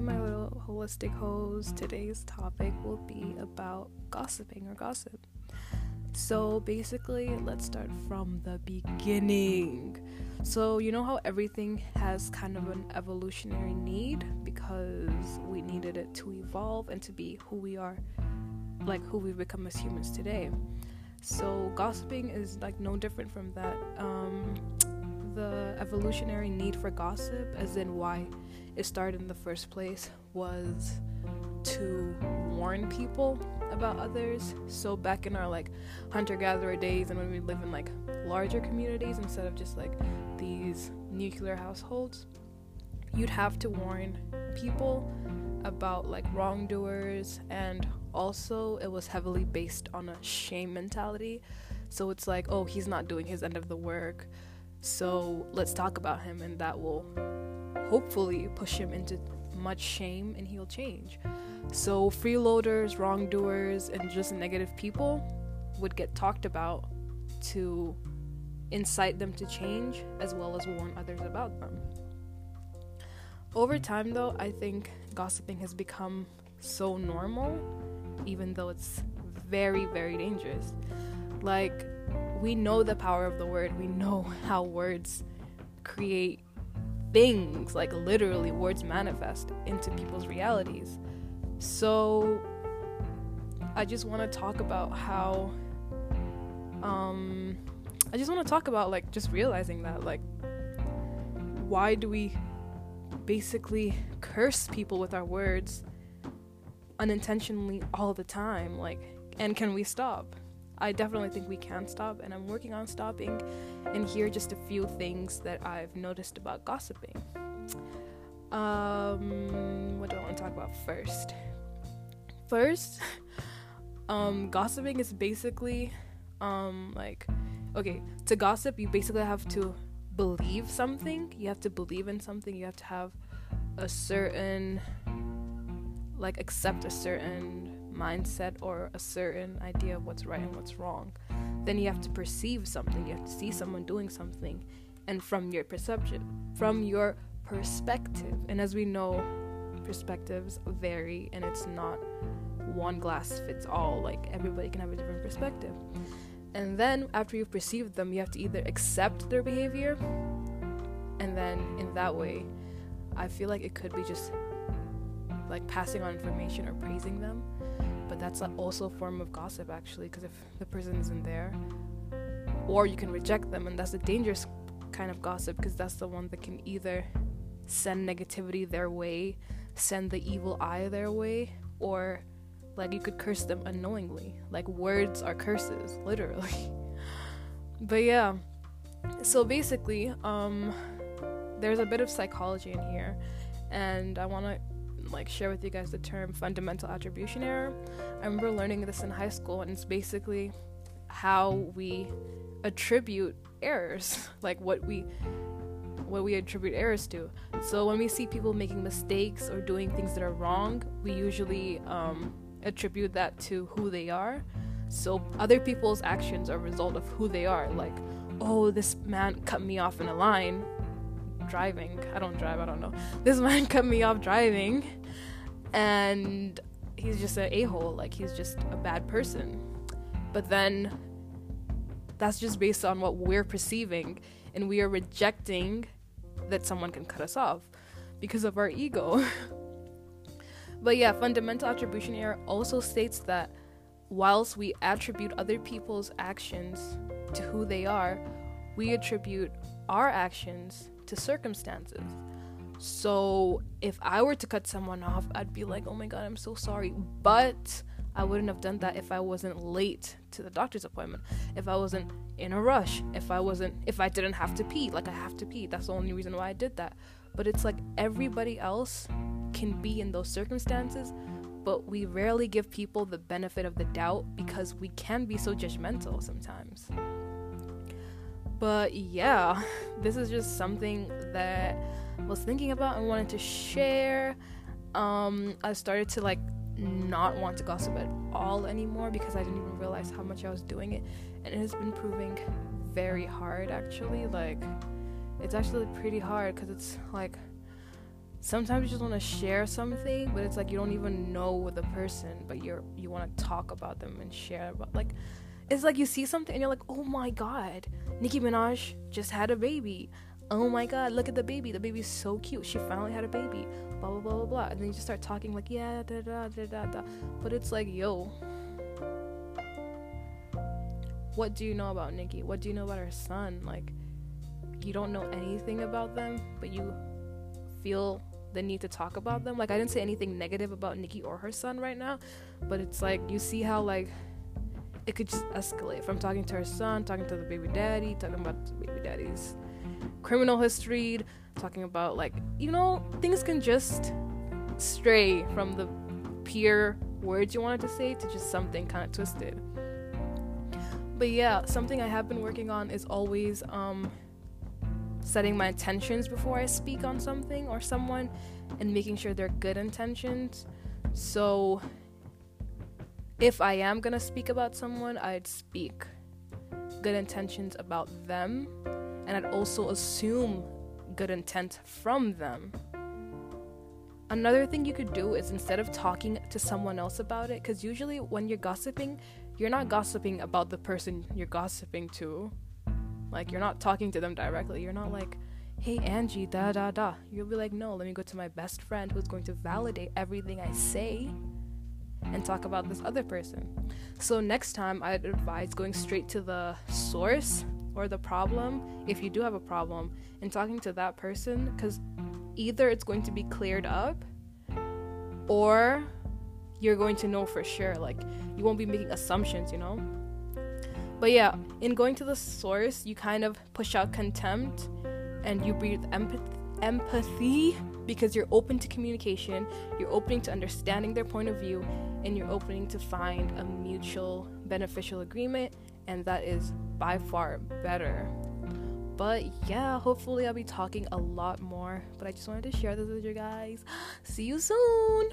My little holistic host. Today's topic will be about gossiping or gossip. So, basically, let's start from the beginning. So, you know how everything has kind of an evolutionary need because we needed it to evolve and to be who we are, like who we've become as humans today. So, gossiping is like no different from that. Um, the evolutionary need for gossip, as in why it started in the first place, was to warn people about others. So back in our like hunter gatherer days and when we live in like larger communities instead of just like these nuclear households, you'd have to warn people about like wrongdoers and also it was heavily based on a shame mentality. So it's like, oh, he's not doing his end of the work. So let's talk about him, and that will hopefully push him into much shame and he'll change. So, freeloaders, wrongdoers, and just negative people would get talked about to incite them to change as well as warn others about them. Over time, though, I think gossiping has become so normal, even though it's very, very dangerous. Like, we know the power of the word, we know how words create things, like literally, words manifest into people's realities. So, I just want to talk about how, um, I just want to talk about like just realizing that, like, why do we basically curse people with our words unintentionally all the time? Like, and can we stop? I definitely think we can stop, and I'm working on stopping. And here are just a few things that I've noticed about gossiping. Um, what do I want to talk about first? First, um, gossiping is basically, um, like, okay, to gossip, you basically have to believe something. You have to believe in something. You have to have a certain, like, accept a certain mindset or a certain idea of what's right and what's wrong. Then you have to perceive something, you have to see someone doing something, and from your perception, from your perspective. And as we know, perspectives vary and it's not one glass fits all, like everybody can have a different perspective. And then after you've perceived them, you have to either accept their behavior, and then in that way, I feel like it could be just like passing on information or praising them but that's also a form of gossip actually because if the person isn't there or you can reject them and that's a dangerous kind of gossip because that's the one that can either send negativity their way send the evil eye their way or like you could curse them unknowingly. Like words are curses literally. But yeah so basically um there's a bit of psychology in here and i want to like share with you guys the term fundamental attribution error. I remember learning this in high school, and it's basically how we attribute errors, like what we what we attribute errors to. So when we see people making mistakes or doing things that are wrong, we usually um, attribute that to who they are. So other people's actions are a result of who they are. Like, oh, this man cut me off in a line driving. I don't drive, I don't know. This man cut me off driving and he's just an a-hole, like he's just a bad person. But then that's just based on what we're perceiving and we are rejecting that someone can cut us off because of our ego. but yeah, fundamental attribution error also states that whilst we attribute other people's actions to who they are, we attribute our actions to circumstances. So if I were to cut someone off, I'd be like, oh my god, I'm so sorry. But I wouldn't have done that if I wasn't late to the doctor's appointment, if I wasn't in a rush, if I wasn't, if I didn't have to pee, like I have to pee. That's the only reason why I did that. But it's like everybody else can be in those circumstances, but we rarely give people the benefit of the doubt because we can be so judgmental sometimes. But yeah, this is just something that I was thinking about and wanted to share. Um, I started to like not want to gossip at all anymore because I didn't even realize how much I was doing it, and it has been proving very hard actually. Like, it's actually pretty hard because it's like sometimes you just want to share something, but it's like you don't even know the person, but you're you want to talk about them and share about like it's like you see something and you're like, "Oh my god, Nicki Minaj just had a baby." Oh my god, look at the baby. The baby's so cute. She finally had a baby. Blah blah blah blah blah. And then you just start talking like, "Yeah, da da da da da." But it's like, "Yo, what do you know about Nicki? What do you know about her son? Like, you don't know anything about them, but you feel the need to talk about them. Like, I didn't say anything negative about Nicki or her son right now, but it's like you see how like it could just escalate from talking to her son, talking to the baby daddy, talking about the baby daddy's criminal history, talking about like you know things can just stray from the pure words you wanted to say to just something kind of twisted but yeah, something I have been working on is always um, setting my intentions before I speak on something or someone and making sure they're good intentions. So if I am gonna speak about someone, I'd speak good intentions about them and I'd also assume good intent from them. Another thing you could do is instead of talking to someone else about it, because usually when you're gossiping, you're not gossiping about the person you're gossiping to. Like you're not talking to them directly. You're not like, "Hey Angie, da da da." You'll be like, "No, let me go to my best friend who's going to validate everything I say." And talk about this other person. So next time I'd advise going straight to the source or the problem if you do have a problem and talking to that person cuz either it's going to be cleared up or you're going to know for sure. Like, you won't be making assumptions, you know? But yeah, in going to the source, you kind of push out contempt and you breathe empath- empathy because you're open to communication, you're opening to understanding their point of view, and you're opening to find a mutual beneficial agreement, and that is by far better. But yeah, hopefully, I'll be talking a lot more. But I just wanted to share this with you guys. See you soon!